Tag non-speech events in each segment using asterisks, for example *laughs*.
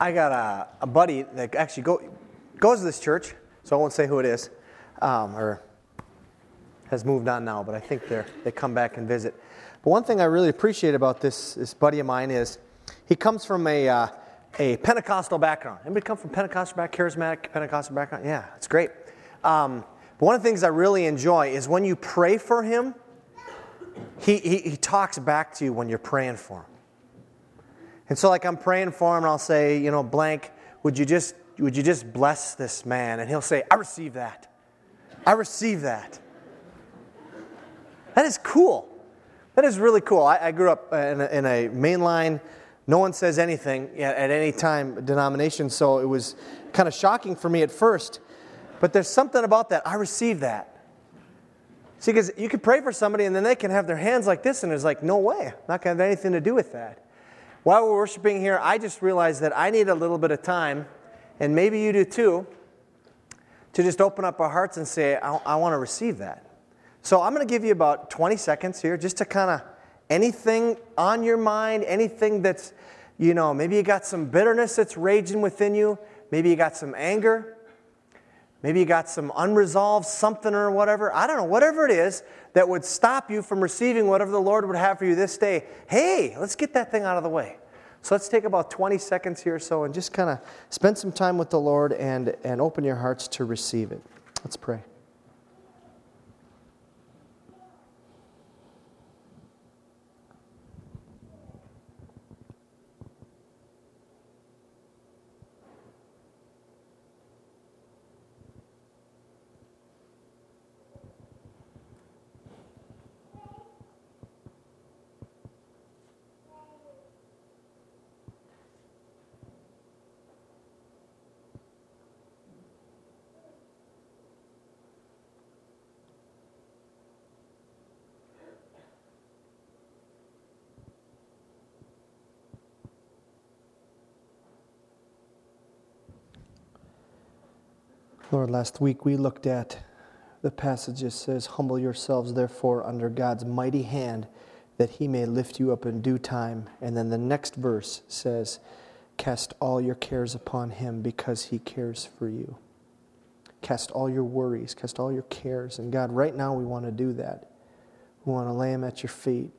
I got a, a buddy that actually go, goes to this church, so I won't say who it is, um, or has moved on now, but I think they they come back and visit. But one thing I really appreciate about this, this buddy of mine is he comes from a, uh, a Pentecostal background. Anybody come from Pentecostal background, charismatic Pentecostal background? Yeah, it's great. Um, one of the things I really enjoy is when you pray for him, he, he, he talks back to you when you're praying for him. And so, like, I'm praying for him, and I'll say, you know, blank, would you just, would you just bless this man? And he'll say, I receive that. I receive that. That is cool. That is really cool. I, I grew up uh, in a, in a mainline, no one says anything at any time denomination, so it was kind of shocking for me at first. But there's something about that. I receive that. See, because you could pray for somebody and then they can have their hands like this, and it's like, no way, not going to have anything to do with that. While we're worshiping here, I just realized that I need a little bit of time, and maybe you do too, to just open up our hearts and say, I, I want to receive that. So I'm going to give you about 20 seconds here just to kind of anything on your mind, anything that's, you know, maybe you got some bitterness that's raging within you, maybe you got some anger. Maybe you got some unresolved something or whatever. I don't know, whatever it is that would stop you from receiving whatever the Lord would have for you this day. Hey, let's get that thing out of the way. So let's take about 20 seconds here or so and just kind of spend some time with the Lord and, and open your hearts to receive it. Let's pray. Lord, last week we looked at the passage that says, Humble yourselves, therefore, under God's mighty hand, that he may lift you up in due time. And then the next verse says, Cast all your cares upon him because he cares for you. Cast all your worries, cast all your cares. And God, right now we want to do that. We want to lay them at your feet.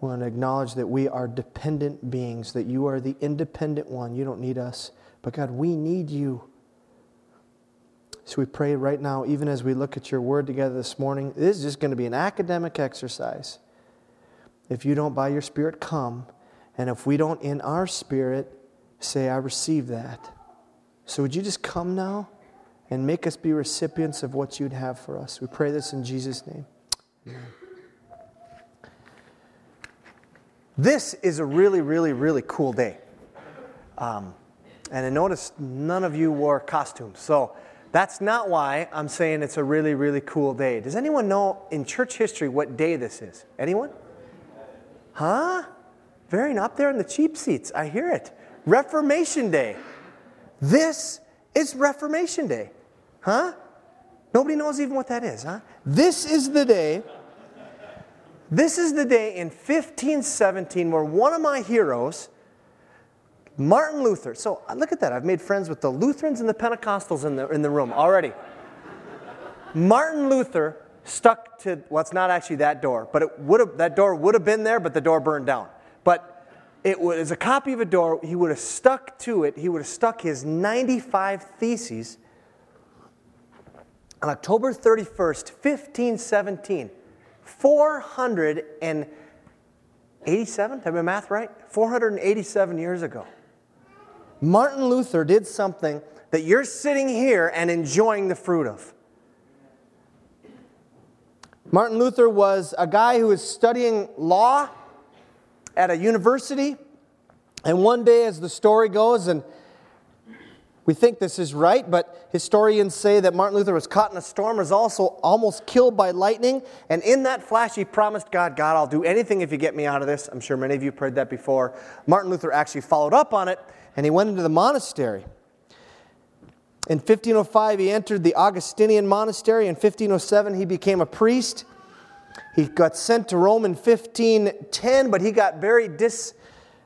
We want to acknowledge that we are dependent beings, that you are the independent one. You don't need us. But God, we need you. So we pray right now, even as we look at your word together this morning, this is just going to be an academic exercise. If you don't, by your spirit, come, and if we don't, in our spirit, say, I receive that. So would you just come now and make us be recipients of what you'd have for us? We pray this in Jesus' name. Amen. This is a really, really, really cool day. Um, and I noticed none of you wore costumes. So, that's not why I'm saying it's a really, really cool day. Does anyone know in church history what day this is? Anyone? Huh? Very up there in the cheap seats. I hear it. Reformation Day. This is Reformation Day. Huh? Nobody knows even what that is, huh? This is the day. This is the day in 1517 where one of my heroes, Martin Luther. So uh, look at that. I've made friends with the Lutherans and the Pentecostals in the, in the room already. Martin Luther stuck to, well, it's not actually that door, but it would have, that door would have been there, but the door burned down. But it was a copy of a door. He would have stuck to it. He would have stuck his 95 theses on October 31st, 1517. 487, have I math right? 487 years ago. Martin Luther did something that you're sitting here and enjoying the fruit of. Martin Luther was a guy who was studying law at a university. And one day, as the story goes, and we think this is right, but historians say that Martin Luther was caught in a storm, was also almost killed by lightning. And in that flash, he promised God, God, I'll do anything if you get me out of this. I'm sure many of you have heard that before. Martin Luther actually followed up on it and he went into the monastery. In 1505, he entered the Augustinian monastery. In 1507, he became a priest. He got sent to Rome in 1510, but he got very dis,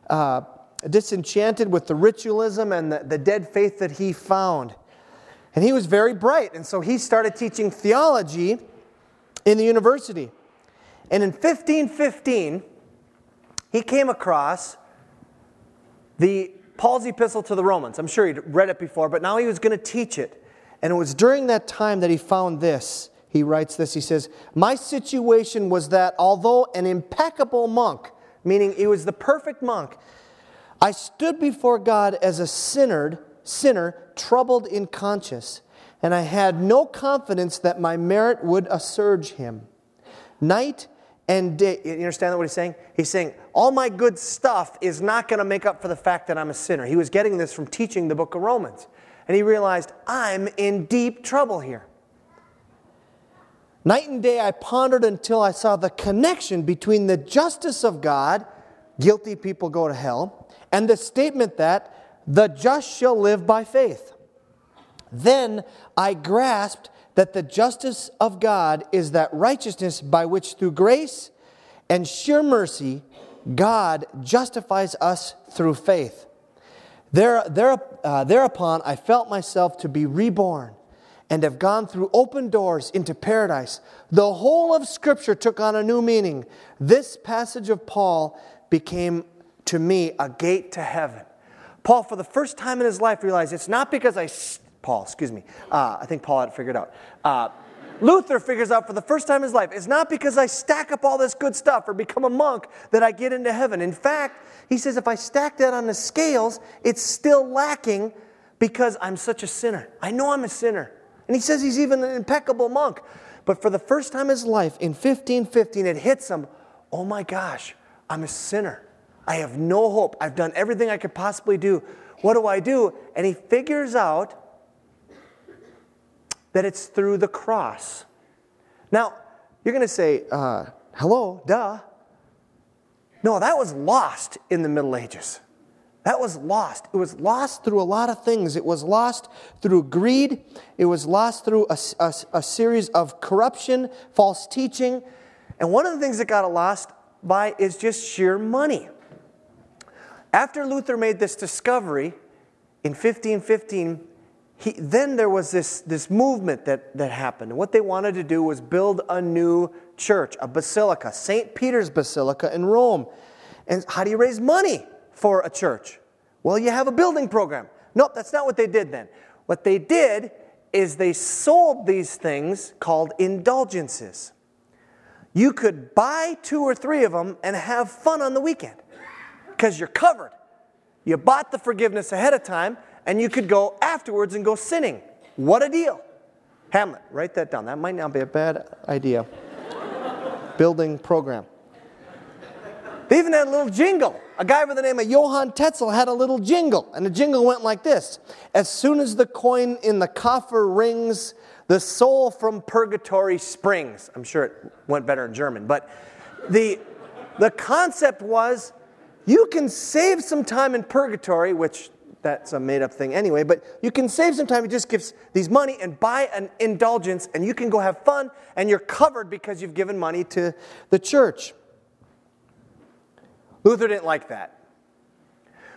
uh, disenchanted with the ritualism and the, the dead faith that he found. And he was very bright, and so he started teaching theology in the university. And in 1515, he came across the Paul's epistle to the Romans. I'm sure he'd read it before, but now he was going to teach it. And it was during that time that he found this. He writes this. He says, My situation was that although an impeccable monk, meaning he was the perfect monk, I stood before God as a sinner, sinner troubled in conscience, and I had no confidence that my merit would assuage him. Night and. You understand what he's saying? He's saying, all my good stuff is not going to make up for the fact that I'm a sinner. He was getting this from teaching the book of Romans. And he realized, I'm in deep trouble here. Night and day I pondered until I saw the connection between the justice of God, guilty people go to hell, and the statement that the just shall live by faith. Then I grasped that the justice of God is that righteousness by which, through grace and sheer mercy, God justifies us through faith. There, there, uh, thereupon, I felt myself to be reborn and have gone through open doors into paradise. The whole of Scripture took on a new meaning. This passage of Paul became to me a gate to heaven. Paul, for the first time in his life, realized it's not because I Paul, excuse me. Uh, I think Paul had it figured out. Uh, Luther figures out for the first time in his life it's not because I stack up all this good stuff or become a monk that I get into heaven. In fact, he says if I stack that on the scales, it's still lacking because I'm such a sinner. I know I'm a sinner. And he says he's even an impeccable monk. But for the first time in his life, in 1515, it hits him oh my gosh, I'm a sinner. I have no hope. I've done everything I could possibly do. What do I do? And he figures out that it's through the cross. Now, you're going to say, uh, hello, duh. No, that was lost in the Middle Ages. That was lost. It was lost through a lot of things. It was lost through greed. It was lost through a, a, a, series of corruption, false teaching. And one of the things that got lost by is just sheer money. After Luther made this discovery in 1515, he, then there was this, this movement that, that happened. What they wanted to do was build a new church, a basilica, St. Peter's Basilica in Rome. And how do you raise money for a church? Well, you have a building program. Nope, that's not what they did then. What they did is they sold these things called indulgences. You could buy two or three of them and have fun on the weekend because you're covered. You bought the forgiveness ahead of time and you could go afterwards and go sinning. What a deal. Hamlet, write that down. That might not be a bad idea. *laughs* Building program. They even had a little jingle. A guy by the name of Johann Tetzel had a little jingle, and the jingle went like this As soon as the coin in the coffer rings, the soul from purgatory springs. I'm sure it went better in German, but the, the concept was you can save some time in purgatory, which that's a made up thing anyway, but you can save some time. You just give these money and buy an indulgence, and you can go have fun, and you're covered because you've given money to the church. Luther didn't like that.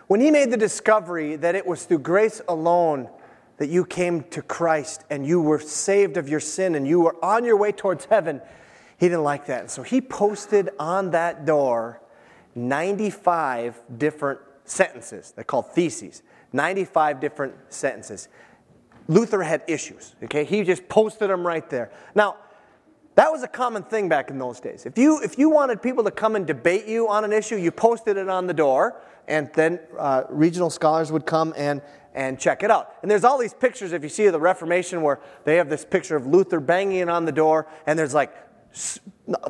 When he made the discovery that it was through grace alone that you came to Christ and you were saved of your sin and you were on your way towards heaven, he didn't like that. And so he posted on that door 95 different sentences. They're called theses. 95 different sentences. Luther had issues, okay? He just posted them right there. Now, that was a common thing back in those days. If you, if you wanted people to come and debate you on an issue, you posted it on the door, and then uh, regional scholars would come and, and check it out. And there's all these pictures, if you see the Reformation, where they have this picture of Luther banging on the door, and there's like,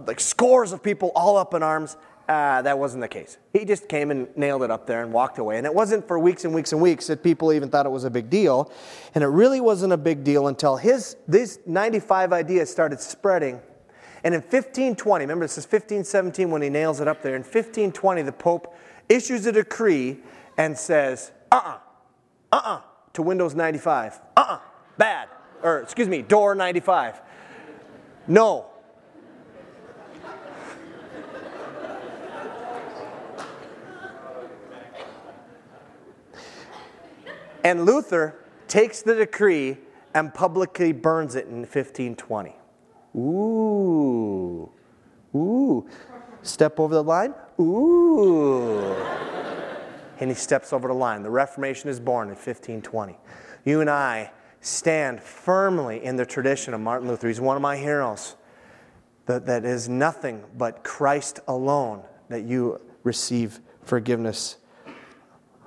like scores of people all up in arms, uh, that wasn't the case. He just came and nailed it up there and walked away. And it wasn't for weeks and weeks and weeks that people even thought it was a big deal. And it really wasn't a big deal until his these 95 ideas started spreading. And in 1520, remember this is 1517 when he nails it up there. In 1520, the Pope issues a decree and says, uh uh-uh, uh, uh-uh, to Windows 95. Uh uh-uh, uh, bad. Or, excuse me, door 95. No, And Luther takes the decree and publicly burns it in 1520. Ooh. Ooh. Step over the line? Ooh. and he steps over the line. The Reformation is born in 1520. You and I stand firmly in the tradition of Martin Luther. He's one of my heroes. That, that is nothing but Christ alone that you receive forgiveness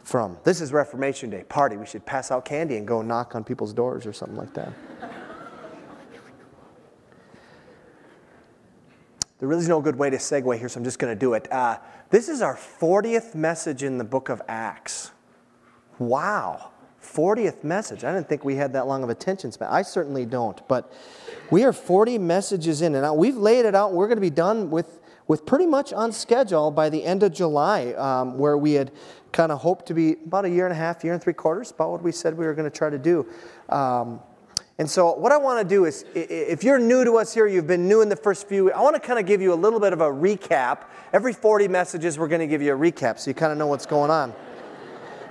from. This is Reformation Day. Party. We should pass out candy and go knock on people's doors or something like that. there really is no good way to segue here, so I'm just going to do it. Uh, this is our 40th message in the book of Acts. Wow. 40th message. I didn't think we had that long of attention span. I certainly don't. But we are 40 messages in, and we've laid it out. We're going to be done with, with pretty much on schedule by the end of July, um, where we had kind of hope to be about a year and a half, year and three quarters, about what we said we were going to try to do. Um, and so, what I want to do is, if you're new to us here, you've been new in the first few, I want to kind of give you a little bit of a recap. Every 40 messages, we're going to give you a recap so you kind of know what's going on.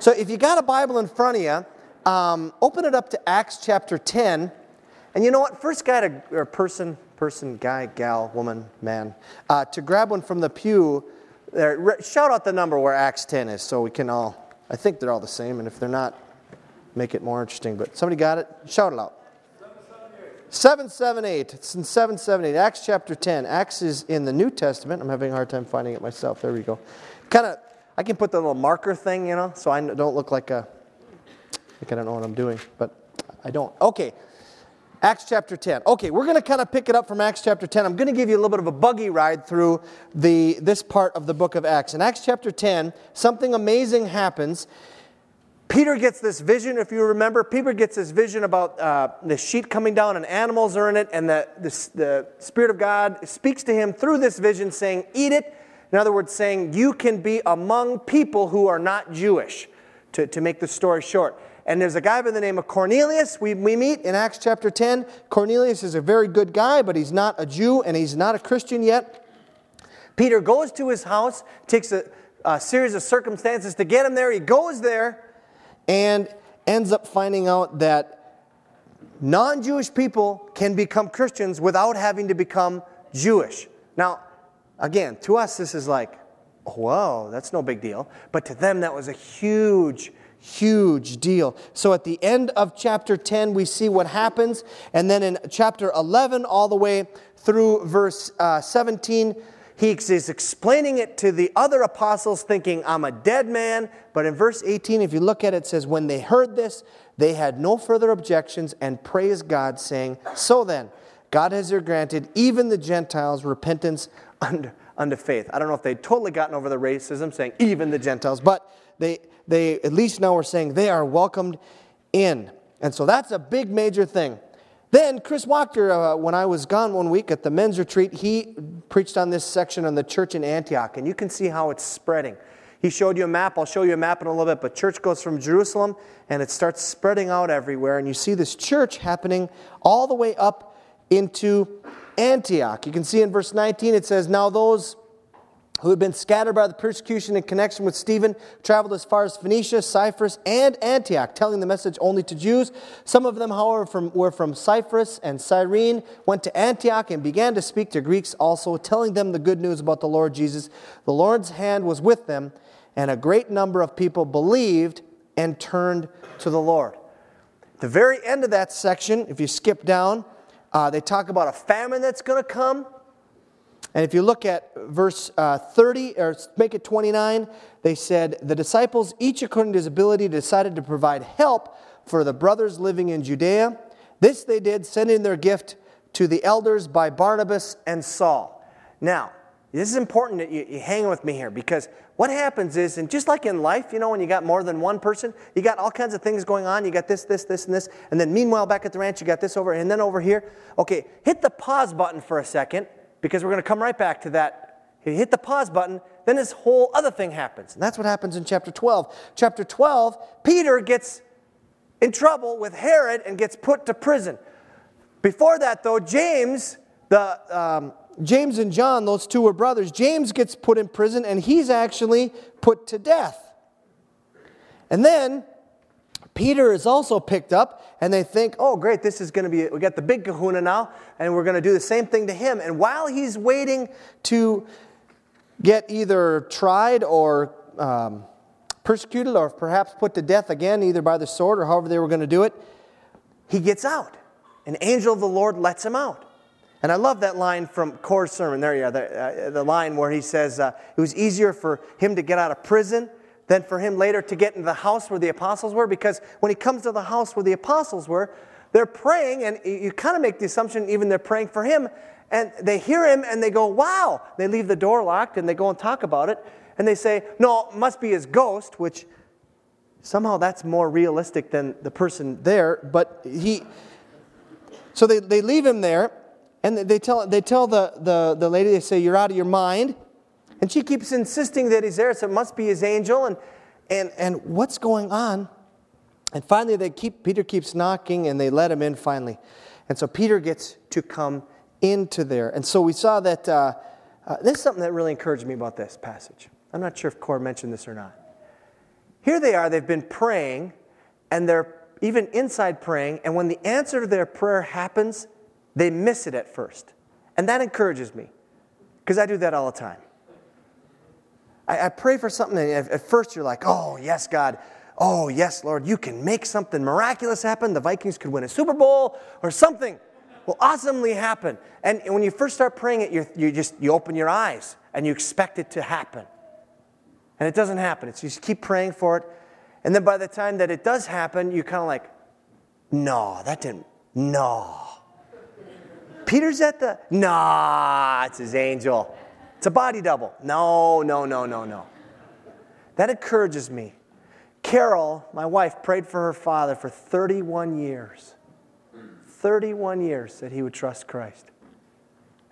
So, if you got a Bible in front of you, um, open it up to Acts chapter 10. And you know what? First guy to, or person, person, guy, gal, woman, man, uh, to grab one from the pew, there, shout out the number where Acts 10 is so we can all, I think they're all the same. And if they're not, make it more interesting. But somebody got it? Shout it out. 778. It's in 778. Acts chapter 10. Acts is in the New Testament. I'm having a hard time finding it myself. There we go. Kind of, I can put the little marker thing, you know, so I don't look like a, like I don't know what I'm doing, but I don't. Okay. Acts chapter 10. Okay, we're going to kind of pick it up from Acts chapter 10. I'm going to give you a little bit of a buggy ride through the, this part of the book of Acts. In Acts chapter 10, something amazing happens. Peter gets this vision, if you remember. Peter gets this vision about uh, the sheet coming down and animals are in it, and the, the, the Spirit of God speaks to him through this vision, saying, Eat it. In other words, saying, You can be among people who are not Jewish, to, to make the story short. And there's a guy by the name of Cornelius we, we meet in Acts chapter 10. Cornelius is a very good guy, but he's not a Jew and he's not a Christian yet. Peter goes to his house, takes a, a series of circumstances to get him there. He goes there and ends up finding out that non Jewish people can become Christians without having to become Jewish. Now, again, to us, this is like, whoa, that's no big deal. But to them, that was a huge, huge deal. So at the end of chapter 10, we see what happens. And then in chapter 11, all the way through verse uh, 17, he is explaining it to the other apostles, thinking, I'm a dead man. But in verse 18, if you look at it, it says, When they heard this, they had no further objections and praised God, saying, So then, God has granted even the Gentiles repentance unto, unto faith. I don't know if they'd totally gotten over the racism, saying even the Gentiles, but they, they at least now we're saying they are welcomed in. And so that's a big major thing. Then Chris Walker, uh, when I was gone one week at the men's retreat, he preached on this section on the church in Antioch, and you can see how it's spreading. He showed you a map. I'll show you a map in a little bit, but church goes from Jerusalem and it starts spreading out everywhere, and you see this church happening all the way up into Antioch. You can see in verse 19 it says, Now those who had been scattered by the persecution in connection with Stephen, traveled as far as Phoenicia, Cyprus, and Antioch, telling the message only to Jews. Some of them, however, from, were from Cyprus and Cyrene, went to Antioch and began to speak to Greeks also, telling them the good news about the Lord Jesus. The Lord's hand was with them, and a great number of people believed and turned to the Lord. The very end of that section, if you skip down, uh, they talk about a famine that's going to come. And if you look at verse uh, 30, or make it 29, they said, The disciples, each according to his ability, decided to provide help for the brothers living in Judea. This they did, sending their gift to the elders by Barnabas and Saul. Now, this is important that you, you hang with me here because what happens is, and just like in life, you know, when you got more than one person, you got all kinds of things going on. You got this, this, this, and this. And then meanwhile, back at the ranch, you got this over, and then over here. Okay, hit the pause button for a second because we're going to come right back to that. You hit the pause button, then this whole other thing happens. And that's what happens in chapter 12. Chapter 12, Peter gets in trouble with Herod and gets put to prison. Before that, though, James, the um, James and John, those two were brothers. James gets put in prison and he's actually put to death. And then Peter is also picked up, and they think, oh, great, this is going to be, we got the big kahuna now, and we're going to do the same thing to him. And while he's waiting to get either tried or um, persecuted or perhaps put to death again, either by the sword or however they were going to do it, he gets out. An angel of the Lord lets him out. And I love that line from Core's sermon. There you are, the, uh, the line where he says uh, it was easier for him to get out of prison than for him later to get into the house where the apostles were, because when he comes to the house where the apostles were, they're praying, and you kind of make the assumption even they're praying for him, and they hear him and they go, Wow! They leave the door locked and they go and talk about it, and they say, No, it must be his ghost, which somehow that's more realistic than the person there, but he. So they, they leave him there, and they tell, they tell the, the, the lady, they say, You're out of your mind. And she keeps insisting that he's there, so it must be his angel. And, and, and what's going on? And finally, they keep, Peter keeps knocking and they let him in finally. And so Peter gets to come into there. And so we saw that uh, uh, this is something that really encouraged me about this passage. I'm not sure if Core mentioned this or not. Here they are, they've been praying, and they're even inside praying, and when the answer to their prayer happens, they miss it at first. And that encourages me, because I do that all the time. I, I pray for something, at, at first you're like, oh, yes, God. Oh, yes, Lord, you can make something miraculous happen. The Vikings could win a Super Bowl or something will awesomely happen. And when you first start praying it, you, you just you open your eyes and you expect it to happen. And it doesn't happen. It's, you just keep praying for it. And then by the time that it does happen, you're kind of like, no, that didn't, no. Peter's at the, nah, it's his angel. It's a body double. No, no, no, no, no. That encourages me. Carol, my wife, prayed for her father for 31 years. 31 years that he would trust Christ.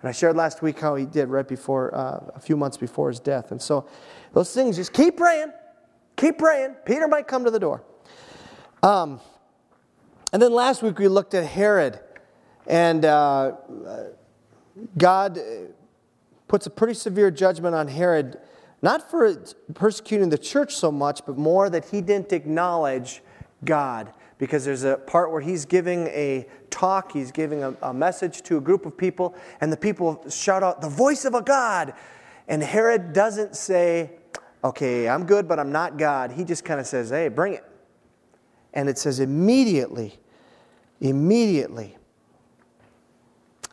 And I shared last week how he did right before, uh, a few months before his death. And so those things, just keep praying. Keep praying. Peter might come to the door. Um, and then last week we looked at Herod. And uh, God puts a pretty severe judgment on Herod, not for persecuting the church so much, but more that he didn't acknowledge God. Because there's a part where he's giving a talk, he's giving a, a message to a group of people, and the people shout out, The voice of a God. And Herod doesn't say, Okay, I'm good, but I'm not God. He just kind of says, Hey, bring it. And it says, immediately, immediately,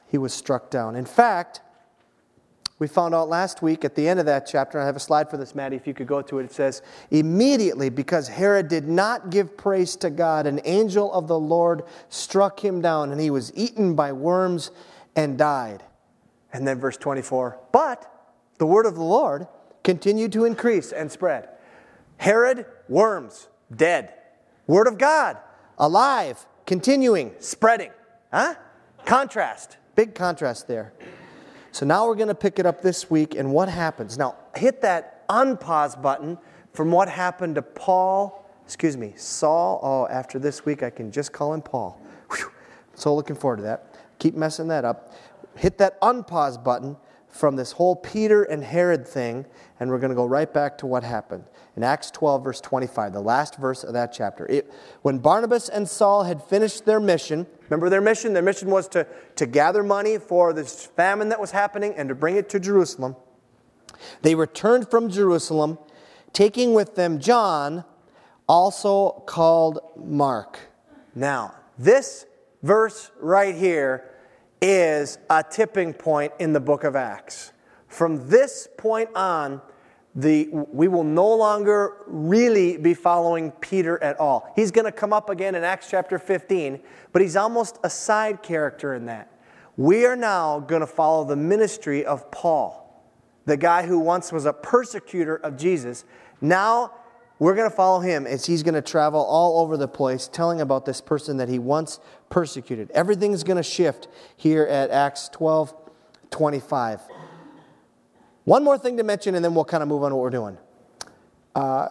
he was struck down. In fact, we found out last week at the end of that chapter, I have a slide for this, Maddie, if you could go to it. It says, Immediately, because Herod did not give praise to God, an angel of the Lord struck him down, and he was eaten by worms and died. And then verse 24, but the word of the Lord continued to increase and spread. Herod, worms, dead. Word of God, alive, continuing, spreading. Huh? Contrast. Big contrast there. So now we're going to pick it up this week and what happens. Now, hit that unpause button from what happened to Paul, excuse me, Saul. Oh, after this week, I can just call him Paul. Whew. So looking forward to that. Keep messing that up. Hit that unpause button from this whole Peter and Herod thing, and we're going to go right back to what happened. In Acts 12, verse 25, the last verse of that chapter. It, when Barnabas and Saul had finished their mission, remember their mission? Their mission was to, to gather money for this famine that was happening and to bring it to Jerusalem. They returned from Jerusalem, taking with them John, also called Mark. Now, this verse right here is a tipping point in the book of Acts. From this point on, the, we will no longer really be following Peter at all. He's going to come up again in Acts chapter 15, but he's almost a side character in that. We are now going to follow the ministry of Paul, the guy who once was a persecutor of Jesus. Now we're going to follow him as he's going to travel all over the place telling about this person that he once persecuted. Everything's going to shift here at Acts 12 25. One more thing to mention, and then we'll kind of move on to what we're doing. Uh,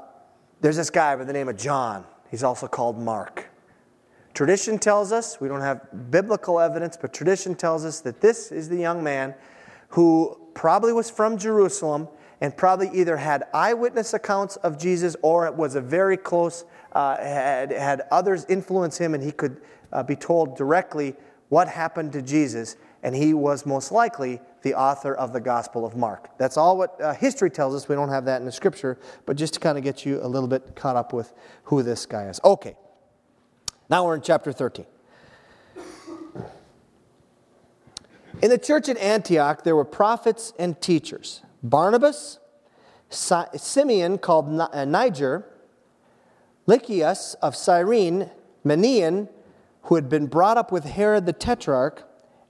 there's this guy by the name of John. He's also called Mark. Tradition tells us, we don't have biblical evidence, but tradition tells us that this is the young man who probably was from Jerusalem and probably either had eyewitness accounts of Jesus or it was a very close uh, had, had others influence him, and he could uh, be told directly what happened to Jesus, and he was most likely the author of the Gospel of Mark. That's all what uh, history tells us. We don't have that in the scripture, but just to kind of get you a little bit caught up with who this guy is. Okay, now we're in chapter 13. In the church at Antioch, there were prophets and teachers Barnabas, Simeon called uh, Niger, Lucius of Cyrene, Manaen, who had been brought up with Herod the Tetrarch,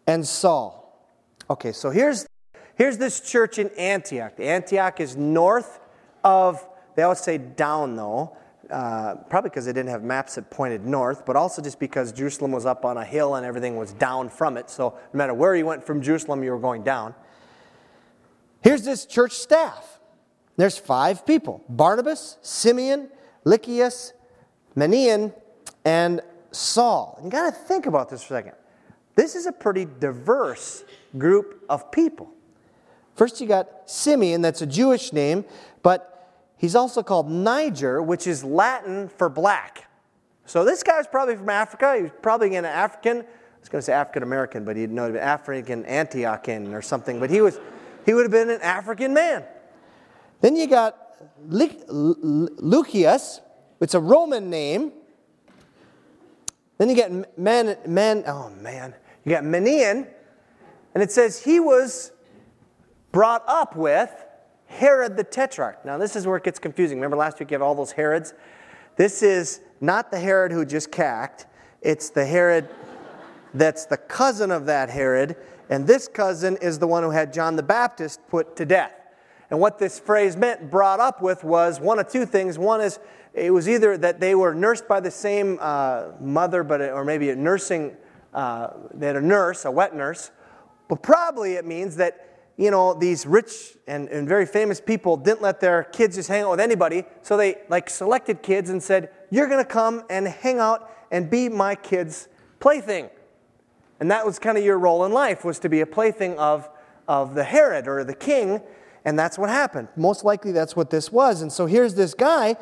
and Saul. Okay, so here's, here's this church in Antioch. Antioch is north of, they always say down though, uh, probably because they didn't have maps that pointed north, but also just because Jerusalem was up on a hill and everything was down from it. So no matter where you went from Jerusalem, you were going down. Here's this church staff. There's five people Barnabas, Simeon, Lucius, Manaen, and Saul. You got to think about this for a second. This is a pretty diverse group of people. First, you got Simeon, that's a Jewish name, but he's also called Niger, which is Latin for black. So this guy's probably from Africa. He was probably an African. I was going to say African American, but he'd know an African Antiochian or something. But he was, he would have been an African man. Then you got Lucius, it's a Roman name. Then you get man, man, oh man, you got Manaen, and it says he was brought up with Herod the Tetrarch. Now, this is where it gets confusing. Remember last week you had all those Herods? This is not the Herod who just cacked, it's the Herod that's the cousin of that Herod, and this cousin is the one who had John the Baptist put to death. And what this phrase meant, brought up with, was one of two things. One is it was either that they were nursed by the same uh, mother, but or maybe a nursing, uh, they had a nurse, a wet nurse, but probably it means that, you know, these rich and, and very famous people didn't let their kids just hang out with anybody. So they like selected kids and said, You're going to come and hang out and be my kid's plaything. And that was kind of your role in life, was to be a plaything of, of the Herod or the king. And that's what happened. Most likely that's what this was. And so here's this guy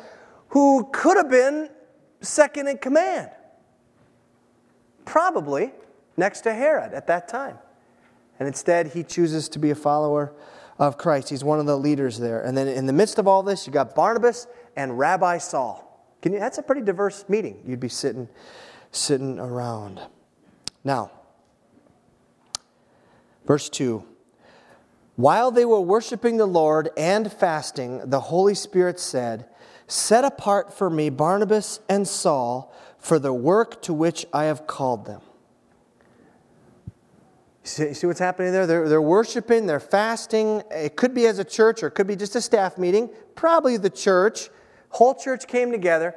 who could have been second in command. Probably next to Herod at that time. And instead, he chooses to be a follower of Christ. He's one of the leaders there. And then in the midst of all this, you got Barnabas and Rabbi Saul. Can you, that's a pretty diverse meeting you'd be sitting, sitting around. Now, verse 2 While they were worshiping the Lord and fasting, the Holy Spirit said, Set apart for me Barnabas and Saul for the work to which I have called them. See, see what's happening there? They're, they're worshiping, they're fasting. It could be as a church or it could be just a staff meeting. Probably the church. Whole church came together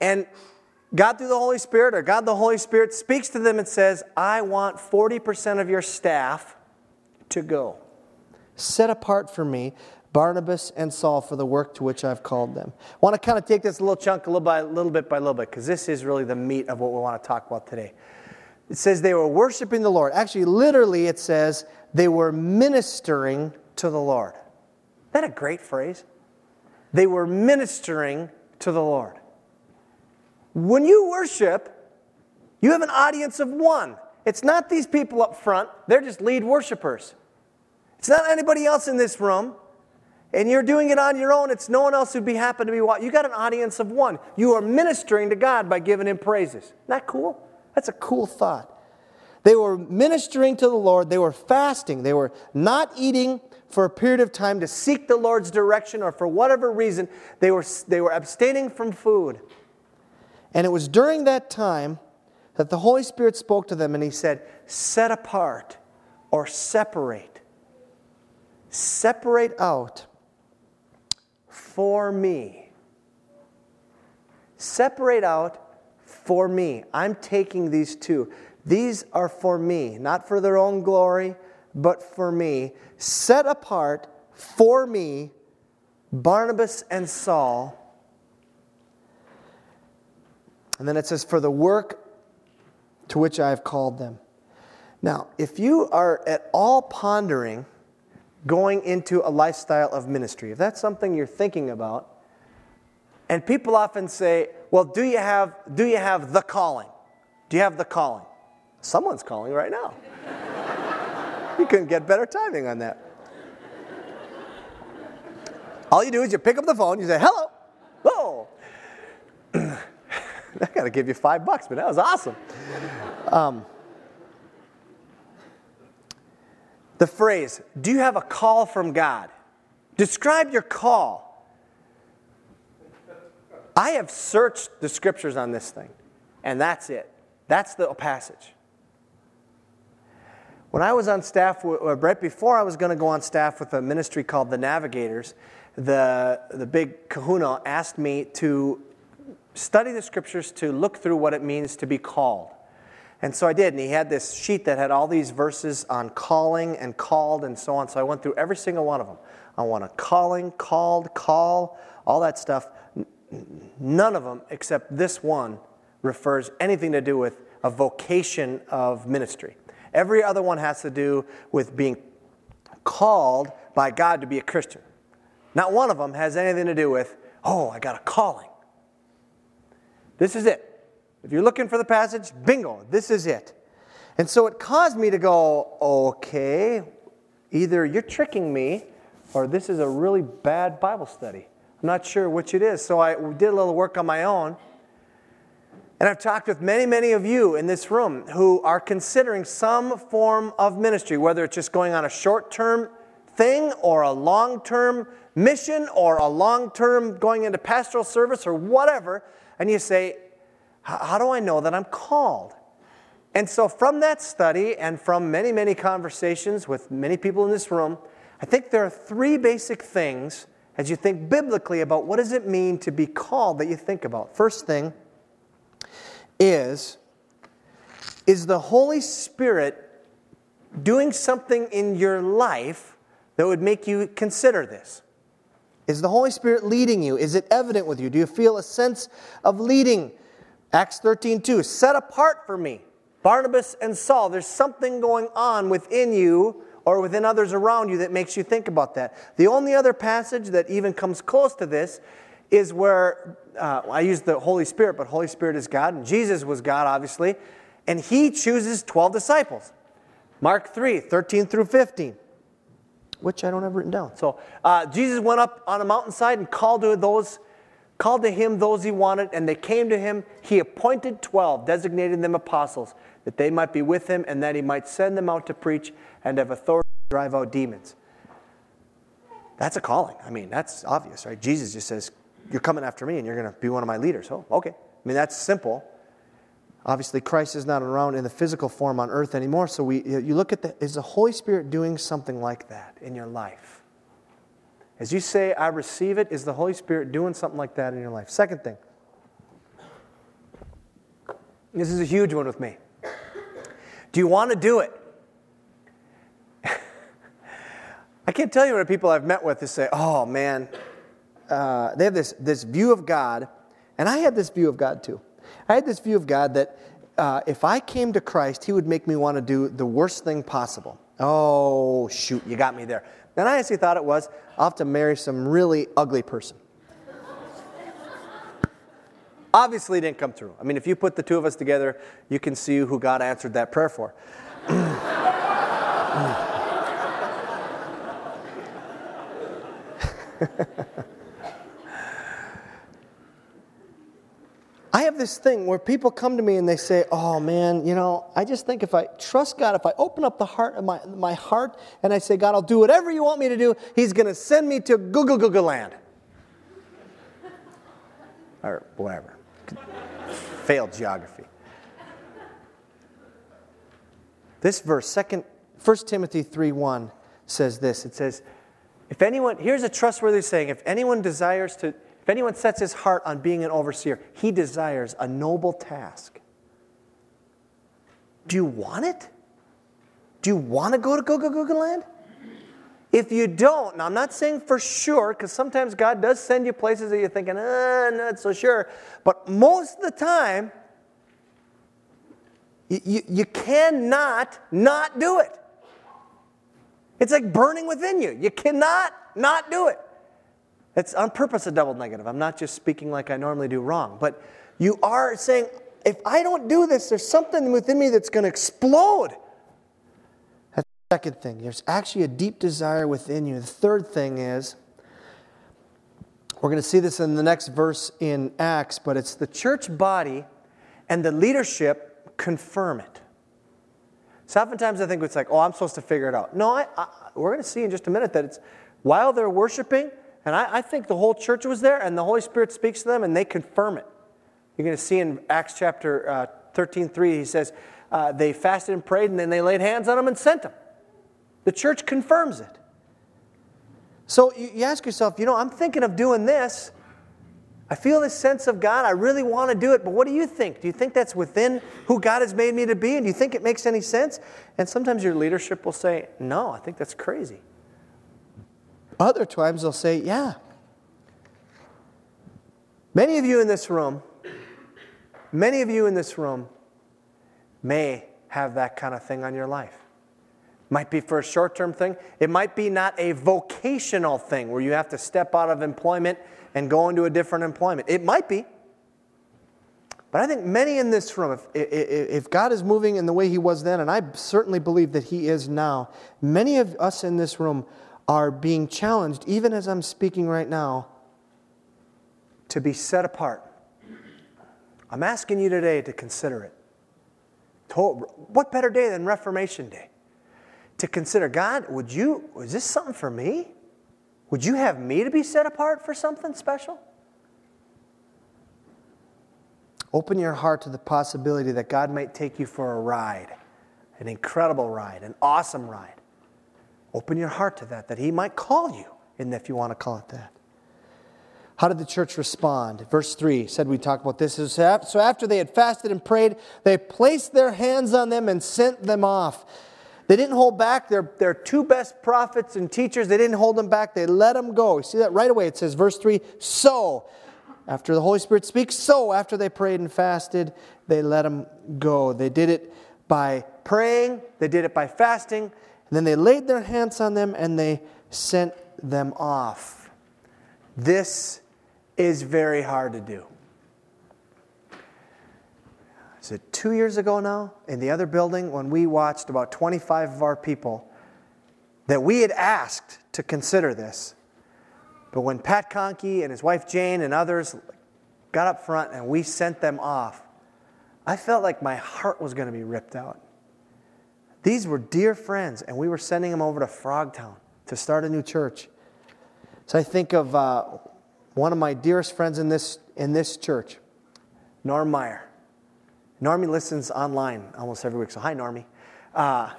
and God through the Holy Spirit or God the Holy Spirit speaks to them and says, I want 40% of your staff to go. Set apart for me Barnabas and Saul for the work to which I've called them. I want to kind of take this little chunk a little, by, little bit by little bit because this is really the meat of what we want to talk about today. It says they were worshiping the Lord. Actually, literally, it says they were ministering to the Lord. Isn't that a great phrase? They were ministering to the Lord. When you worship, you have an audience of one. It's not these people up front, they're just lead worshipers. It's not anybody else in this room. And you're doing it on your own. It's no one else who'd be happen to be watching. You got an audience of one. You are ministering to God by giving him praises. Isn't that cool? That's a cool thought. They were ministering to the Lord, they were fasting, they were not eating for a period of time to seek the Lord's direction, or for whatever reason, they were, they were abstaining from food. And it was during that time that the Holy Spirit spoke to them and He said, Set apart or separate. Separate out for me. Separate out for me. I'm taking these two. These are for me, not for their own glory, but for me. Set apart for me Barnabas and Saul. And then it says, for the work to which I have called them. Now, if you are at all pondering going into a lifestyle of ministry, if that's something you're thinking about, And people often say, well, do you have, do you have the calling? Do you have the calling? Someone's calling right now. *laughs* you couldn't get better timing on that. All you do is you pick up the phone, you say, hello, whoa. I got to give you five bucks, but that was awesome. Um, the phrase, do you have a call from God? Describe your call. I have searched the scriptures on this thing, and that's it. That's the passage. When I was on staff, uh, right before I was going to go on staff with a ministry called the Navigators, the, the big kahuna asked me to study the scriptures to look through what it means to be called. And so I did, and he had this sheet that had all these verses on calling and called and so on. So I went through every single one of them. I want a calling, called, call, all that stuff. None of them, except this one, refers anything to do with a vocation of ministry. Every other one has to do with being called by God to be a Christian. Not one of them has anything to do with, oh, I got a calling. This is it. If you're looking for the passage, bingo, this is it. And so it caused me to go, okay, either you're tricking me or this is a really bad Bible study. I'm not sure which it is. So I did a little work on my own. And I've talked with many, many of you in this room who are considering some form of ministry, whether it's just going on a short term thing or a long term mission or a long term going into pastoral service or whatever. And you say, how do I know that I'm called? And so, from that study and from many, many conversations with many people in this room, I think there are three basic things as you think biblically about what does it mean to be called that you think about. First thing is is the Holy Spirit doing something in your life that would make you consider this? Is the Holy Spirit leading you? Is it evident with you? Do you feel a sense of leading? Acts 13, 2, set apart for me, Barnabas and Saul. There's something going on within you or within others around you that makes you think about that. The only other passage that even comes close to this is where uh, I use the Holy Spirit, but Holy Spirit is God, and Jesus was God, obviously, and he chooses 12 disciples. Mark 3, 13 through 15 which I don't have written down. So uh, Jesus went up on a mountainside and called to those, called to him those he wanted, and they came to him. He appointed twelve, designated them apostles, that they might be with him, and that he might send them out to preach and have authority to drive out demons. That's a calling. I mean, that's obvious, right? Jesus just says, "You're coming after me, and you're going to be one of my leaders." Oh, okay. I mean, that's simple. Obviously, Christ is not around in the physical form on earth anymore. So we, you look at is the Holy Spirit doing something like that in your life? As you say, I receive it, is the Holy Spirit doing something like that in your life? Second thing, this is a huge one with me. Do you want to do it? *laughs* I can't tell you what people I've met with who say, oh man, uh, they have this, this view of God, and I had this view of God too. I had this view of God that uh, if I came to Christ, He would make me want to do the worst thing possible. Oh, shoot, you got me there. And I actually thought it was I'll have to marry some really ugly person. Obviously, didn't come through. I mean, if you put the two of us together, you can see who God answered that prayer for. *laughs* I have this thing where people come to me and they say, Oh man, you know, I just think if I trust God, if I open up the heart of my, my heart and I say, God, I'll do whatever you want me to do, He's going to send me to Google Google land. *laughs* or whatever. Failed geography. This verse, second, 1 Timothy 3 1 says this. It says, if anyone, here's a trustworthy saying, if anyone desires to if anyone sets his heart on being an overseer, he desires a noble task. Do you want it? Do you want to go to Google Google land? If you don't, now I'm not saying for sure, because sometimes God does send you places that you're thinking, uh, not so sure. But most of the time, you, you, you cannot not do it. It's like burning within you. You cannot not do it. It's on purpose a double negative. I'm not just speaking like I normally do wrong, but you are saying, if I don't do this, there's something within me that's going to explode. That's the second thing. There's actually a deep desire within you. The third thing is, we're going to see this in the next verse in Acts, but it's the church body and the leadership confirm it. So oftentimes I think it's like, oh, I'm supposed to figure it out. No, I, I, we're going to see in just a minute that it's while they're worshiping, and I, I think the whole church was there, and the Holy Spirit speaks to them, and they confirm it. You're going to see in Acts chapter uh, 13, 3, he says, uh, they fasted and prayed, and then they laid hands on them and sent them. The church confirms it. So you, you ask yourself, you know, I'm thinking of doing this. I feel this sense of God. I really want to do it, but what do you think? Do you think that's within who God has made me to be? And do you think it makes any sense? And sometimes your leadership will say, No, I think that's crazy. Other times they'll say, Yeah. Many of you in this room, many of you in this room may have that kind of thing on your life. Might be for a short term thing. It might be not a vocational thing where you have to step out of employment and go into a different employment. It might be. But I think many in this room, if, if God is moving in the way He was then, and I certainly believe that He is now, many of us in this room are being challenged, even as I'm speaking right now, to be set apart. I'm asking you today to consider it. What better day than Reformation Day? To consider, God, would you, is this something for me? Would you have me to be set apart for something special? Open your heart to the possibility that God might take you for a ride, an incredible ride, an awesome ride. Open your heart to that, that He might call you, and if you want to call it that. How did the church respond? Verse 3 said we talked about this. So after they had fasted and prayed, they placed their hands on them and sent them off. They didn't hold back their, their two best prophets and teachers. They didn't hold them back. They let them go. You see that right away? It says, verse 3 So, after the Holy Spirit speaks, so after they prayed and fasted, they let them go. They did it by praying, they did it by fasting, and then they laid their hands on them and they sent them off. This is very hard to do is it two years ago now, in the other building, when we watched about 25 of our people that we had asked to consider this. But when Pat Conkey and his wife Jane and others got up front and we sent them off, I felt like my heart was going to be ripped out. These were dear friends, and we were sending them over to Frogtown to start a new church. So I think of uh, one of my dearest friends in this, in this church, Norm Meyer. Normie listens online almost every week. So, hi, Normie. Uh,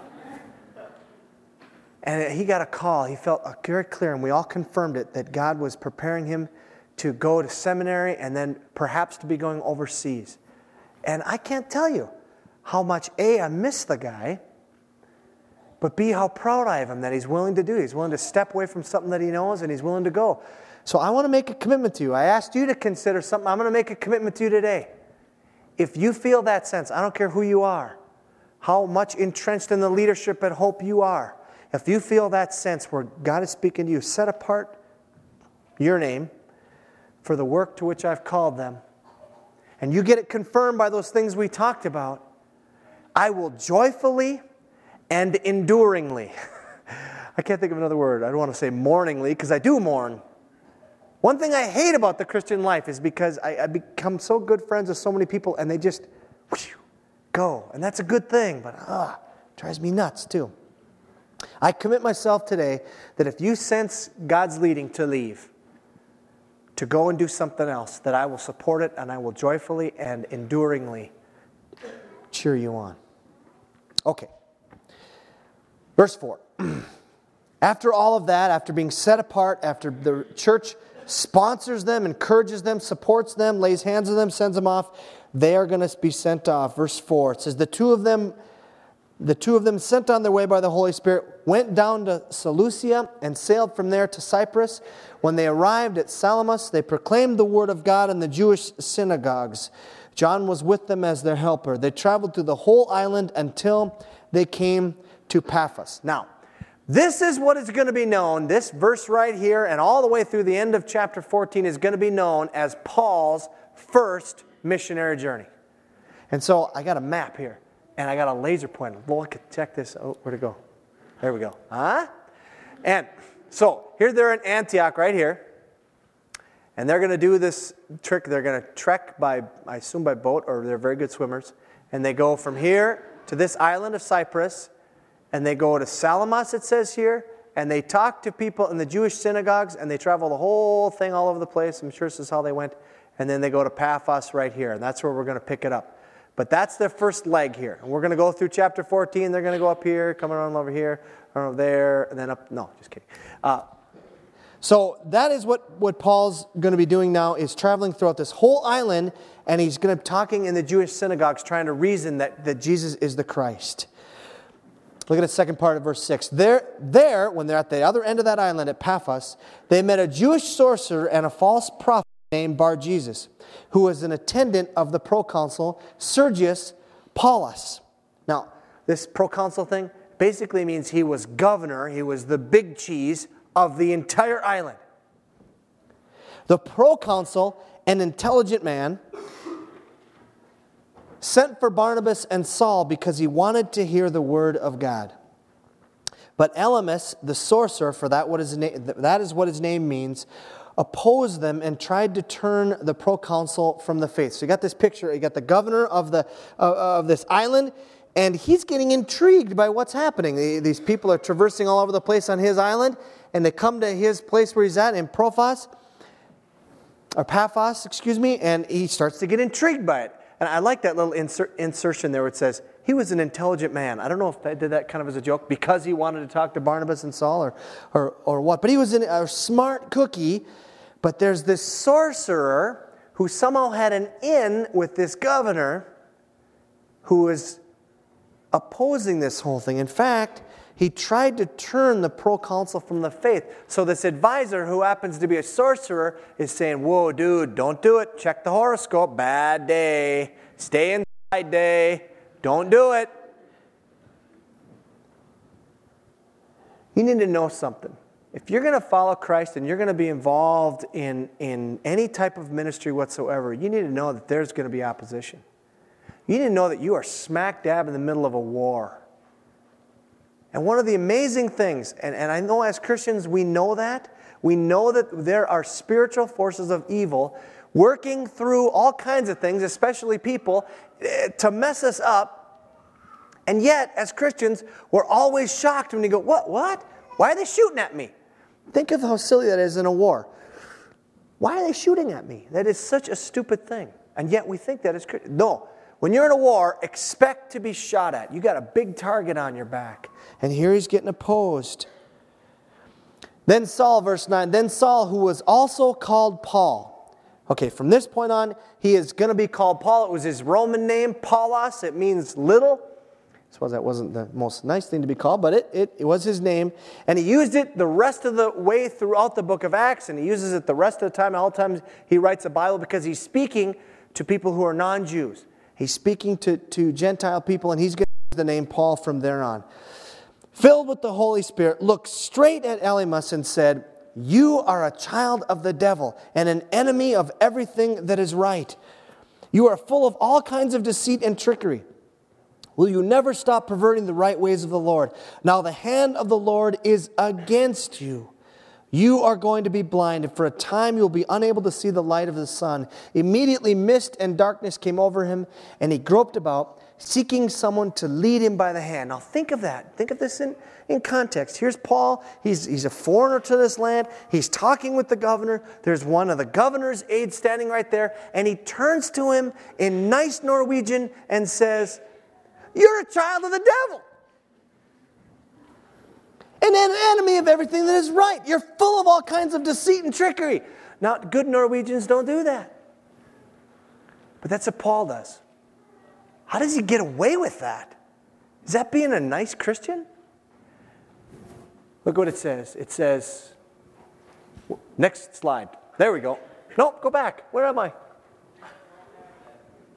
and he got a call. He felt very clear, and we all confirmed it, that God was preparing him to go to seminary and then perhaps to be going overseas. And I can't tell you how much A, I miss the guy, but B, how proud I of him that he's willing to do. He's willing to step away from something that he knows and he's willing to go. So I want to make a commitment to you. I asked you to consider something. I'm going to make a commitment to you today. If you feel that sense, I don't care who you are, how much entrenched in the leadership at Hope you are, if you feel that sense where God is speaking to you, set apart your name for the work to which I've called them, and you get it confirmed by those things we talked about, I will joyfully and enduringly. *laughs* I can't think of another word. I don't want to say mourningly because I do mourn. One thing I hate about the Christian life is because I, I become so good friends with so many people and they just go. And that's a good thing, but ah, drives me nuts too. I commit myself today that if you sense God's leading to leave, to go and do something else, that I will support it and I will joyfully and enduringly cheer you on. Okay. Verse 4. *clears throat* after all of that, after being set apart, after the church sponsors them, encourages them, supports them, lays hands on them, sends them off, they are going to be sent off. Verse 4 it says, The two of them. The two of them, sent on their way by the Holy Spirit, went down to Seleucia and sailed from there to Cyprus. When they arrived at Salamis, they proclaimed the word of God in the Jewish synagogues. John was with them as their helper. They traveled through the whole island until they came to Paphos. Now, This is what is going to be known. This verse right here and all the way through the end of chapter 14 is going to be known as Paul's first missionary journey. And so I got a map here and I got a laser pointer. Look, check this. Oh, where'd it go? There we go. Huh? And so here they're in Antioch right here. And they're going to do this trick. They're going to trek by, I assume, by boat, or they're very good swimmers. And they go from here to this island of Cyprus. And they go to Salamis, it says here. And they talk to people in the Jewish synagogues. And they travel the whole thing all over the place. I'm sure this is how they went. And then they go to Paphos right here. And that's where we're going to pick it up. But that's their first leg here. And we're going to go through chapter 14. They're going to go up here, coming around over here, over there, and then up. No, just kidding. Uh, so that is what, what Paul's going to be doing now is traveling throughout this whole island, and he's going to be talking in the Jewish synagogues, trying to reason that, that Jesus is the Christ. Look at the second part of verse 6. There, there, when they're at the other end of that island at Paphos, they met a Jewish sorcerer and a false prophet named Bar Jesus, who was an attendant of the proconsul Sergius Paulus. Now, this proconsul thing basically means he was governor, he was the big cheese of the entire island. The proconsul, an intelligent man, sent for Barnabas and Saul because he wanted to hear the word of God. But Elymas, the sorcerer, for that, what his that is what his name means, opposed them and tried to turn the proconsul from the faith. So you got this picture, you got the governor of, the, uh, of this island, and he's getting intrigued by what's happening. These people are traversing all over the place on his island, and they come to his place where he's at in Prophos, or Paphos, excuse me, and he starts to get intrigued by it. And I like that little insert, insertion there where it says, he was an intelligent man. I don't know if I did that kind of as a joke because he wanted to talk to Barnabas and Saul or, or, or what, but he was a smart cookie. But there's this sorcerer who somehow had an in with this governor who was opposing this whole thing. In fact, he tried to turn the proconsul from the faith. So this advisor, who happens to be a sorcerer, is saying, Whoa, dude, don't do it. Check the horoscope. Bad day. Stay inside day. Don't do it. You need to know something. If you're going to follow Christ and you're going to be involved in, in any type of ministry whatsoever, you need to know that there's going to be opposition. You need to know that you are smack dab in the middle of a war. And one of the amazing things, and, and I know as Christians we know that, we know that there are spiritual forces of evil working through all kinds of things, especially people, eh, to mess us up. And yet, as Christians, we're always shocked when you go, What? What? Why are they shooting at me? Think of how silly that is in a war. Why are they shooting at me? That is such a stupid thing. And yet we think that is. No. When you're in a war, expect to be shot at. You got a big target on your back. And here he's getting opposed. Then Saul, verse 9, then Saul, who was also called Paul. Okay, from this point on, he is going to be called Paul. It was his Roman name, Paulos. It means little. I suppose that wasn't the most nice thing to be called, but it, it, it, was his name. And he used it the rest of the way throughout the book of Acts, and he uses it the rest of the time, all the times he writes the Bible, because he's speaking to people who are non Jews. He's speaking to, to Gentile people, and he's going to use the name Paul from there on. Filled with the Holy Spirit, looked straight at Elymas and said, You are a child of the devil and an enemy of everything that is right. You are full of all kinds of deceit and trickery. Will you never stop perverting the right ways of the Lord? Now the hand of the Lord is against you. You are going to be blind, and for a time you will be unable to see the light of the sun. Immediately, mist and darkness came over him, and he groped about, seeking someone to lead him by the hand. Now, think of that. Think of this in, in context. Here's Paul. He's, he's a foreigner to this land. He's talking with the governor. There's one of the governor's aides standing right there, and he turns to him in nice Norwegian and says, you're a child of the devil. An enemy of everything that is right. You're full of all kinds of deceit and trickery. Now, good Norwegians don't do that. But that's what Paul does. How does he get away with that? Is that being a nice Christian? Look what it says. It says, next slide. There we go. Nope, go back. Where am I?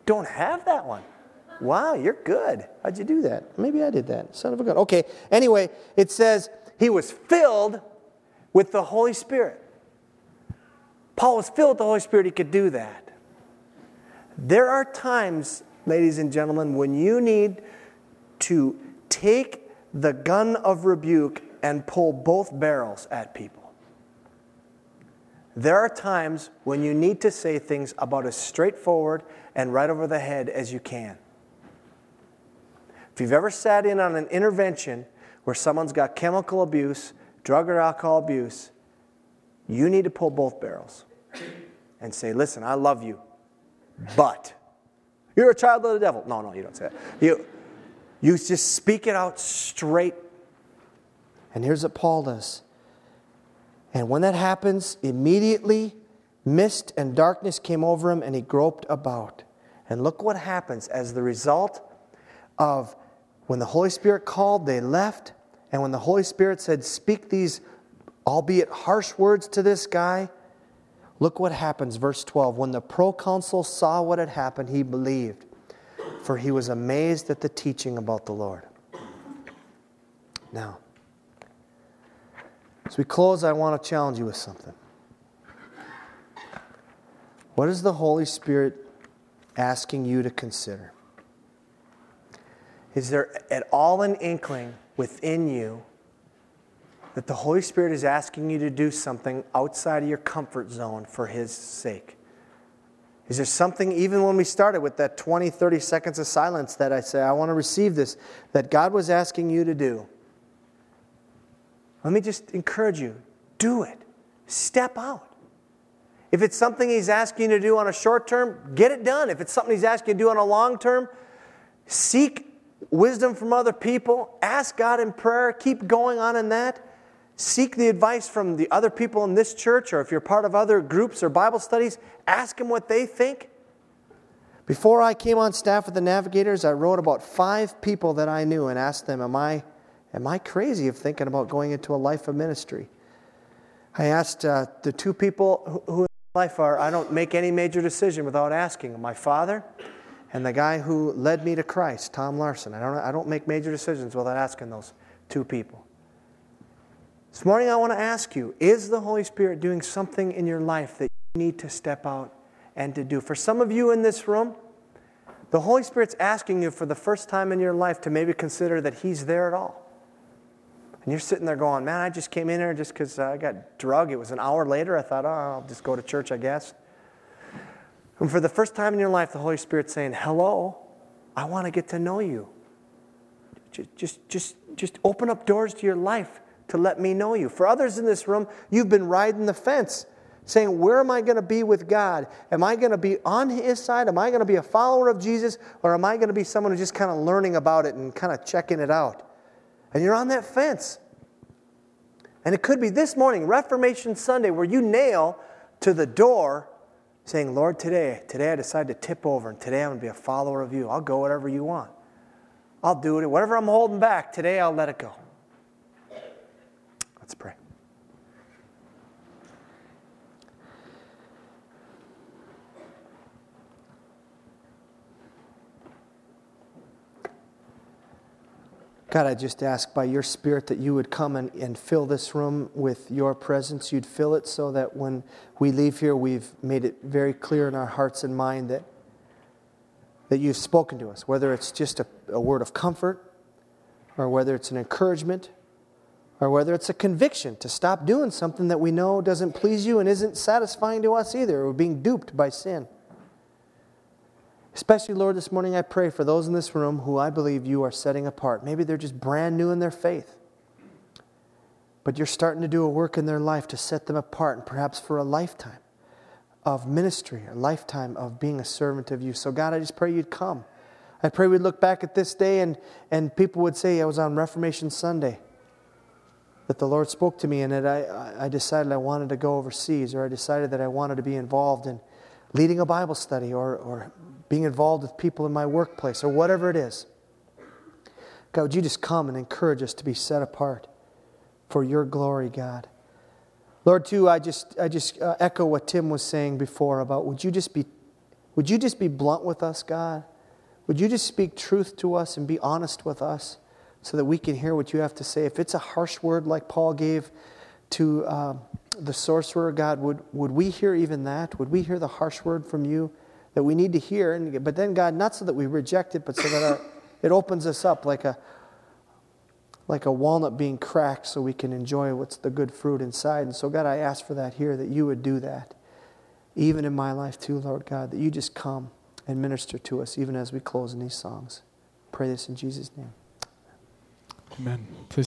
Don't have that one. Wow, you're good. How'd you do that? Maybe I did that. Son of a gun. Okay, anyway, it says, he was filled with the Holy Spirit. Paul was filled with the Holy Spirit, he could do that. There are times, ladies and gentlemen, when you need to take the gun of rebuke and pull both barrels at people. There are times when you need to say things about as straightforward and right over the head as you can. If you've ever sat in on an intervention where someone's got chemical abuse, drug or alcohol abuse, you need to pull both barrels and say, Listen, I love you, but you're a child of the devil. No, no, you don't say that. You, you just speak it out straight. And here's what Paul does. And when that happens, immediately mist and darkness came over him and he groped about. And look what happens as the result of when the Holy Spirit called, they left. And when the Holy Spirit said, Speak these, albeit harsh words to this guy, look what happens. Verse 12. When the proconsul saw what had happened, he believed, for he was amazed at the teaching about the Lord. Now, as we close, I want to challenge you with something. What is the Holy Spirit asking you to consider? Is there at all an inkling within you that the Holy Spirit is asking you to do something outside of your comfort zone for His sake? Is there something, even when we started with that 20, 30 seconds of silence, that I say, I want to receive this, that God was asking you to do? Let me just encourage you do it. Step out. If it's something He's asking you to do on a short term, get it done. If it's something He's asking you to do on a long term, seek wisdom from other people, ask God in prayer, keep going on in that. Seek the advice from the other people in this church, or if you're part of other groups or Bible studies, ask them what they think. Before I came on staff with the Navigators, I wrote about five people that I knew and asked them, Am I, am I crazy of thinking about going into a life of ministry? I asked uh, the two people who in life are, I don't make any major decision without asking my father and the guy who led me to Christ, Tom Larson. I don't, I don't make major decisions without asking those two people. This morning, I want to ask you is the Holy Spirit doing something in your life that you need to step out and to do? For some of you in this room, the Holy Spirit's asking you for the first time in your life to maybe consider that He's there at all. And you're sitting there going, Man, I just came in here just because I got drug. It was an hour later. I thought, Oh, I'll just go to church, I guess. And for the first time in your life, the Holy Spirit's saying, Hello, I want to get to know you. Just, just, just, just open up doors to your life to let me know you. For others in this room, you've been riding the fence, saying, Where am I going to be with God? Am I going to be on His side? Am I going to be a follower of Jesus? Or am I going to be someone who's just kind of learning about it and kind of checking it out? And you're on that fence. And it could be this morning, Reformation Sunday, where you nail to the door saying, Lord, today, today I decide to tip over, and today I'm going to be a follower of you. I'll go whatever you want. I'll do it. Whatever I'm holding back, today I'll let it go. Let's pray. God, I just ask by your Spirit that you would come and, and fill this room with your presence. You'd fill it so that when we leave here, we've made it very clear in our hearts and mind that, that you've spoken to us, whether it's just a, a word of comfort, or whether it's an encouragement, or whether it's a conviction to stop doing something that we know doesn't please you and isn't satisfying to us either. We're being duped by sin. Especially, Lord, this morning I pray for those in this room who I believe you are setting apart. Maybe they're just brand new in their faith, but you're starting to do a work in their life to set them apart, and perhaps for a lifetime of ministry, a lifetime of being a servant of you. So, God, I just pray you'd come. I pray we'd look back at this day and, and people would say, I was on Reformation Sunday, that the Lord spoke to me and that I, I decided I wanted to go overseas, or I decided that I wanted to be involved in leading a Bible study or, or being involved with people in my workplace, or whatever it is. God, would you just come and encourage us to be set apart for your glory, God? Lord, too, I just, I just uh, echo what Tim was saying before about would you just be, would you just be blunt with us, God? Would you just speak truth to us and be honest with us so that we can hear what you have to say. If it's a harsh word like Paul gave to um, the sorcerer, God, would, would we hear even that? Would we hear the harsh word from you that we need to hear? And, but then, God, not so that we reject it, but so that our, it opens us up like a, like a walnut being cracked so we can enjoy what's the good fruit inside. And so, God, I ask for that here, that you would do that. Even in my life, too, Lord God, that you just come and minister to us, even as we close in these songs. Pray this in Jesus' name. Amen. Please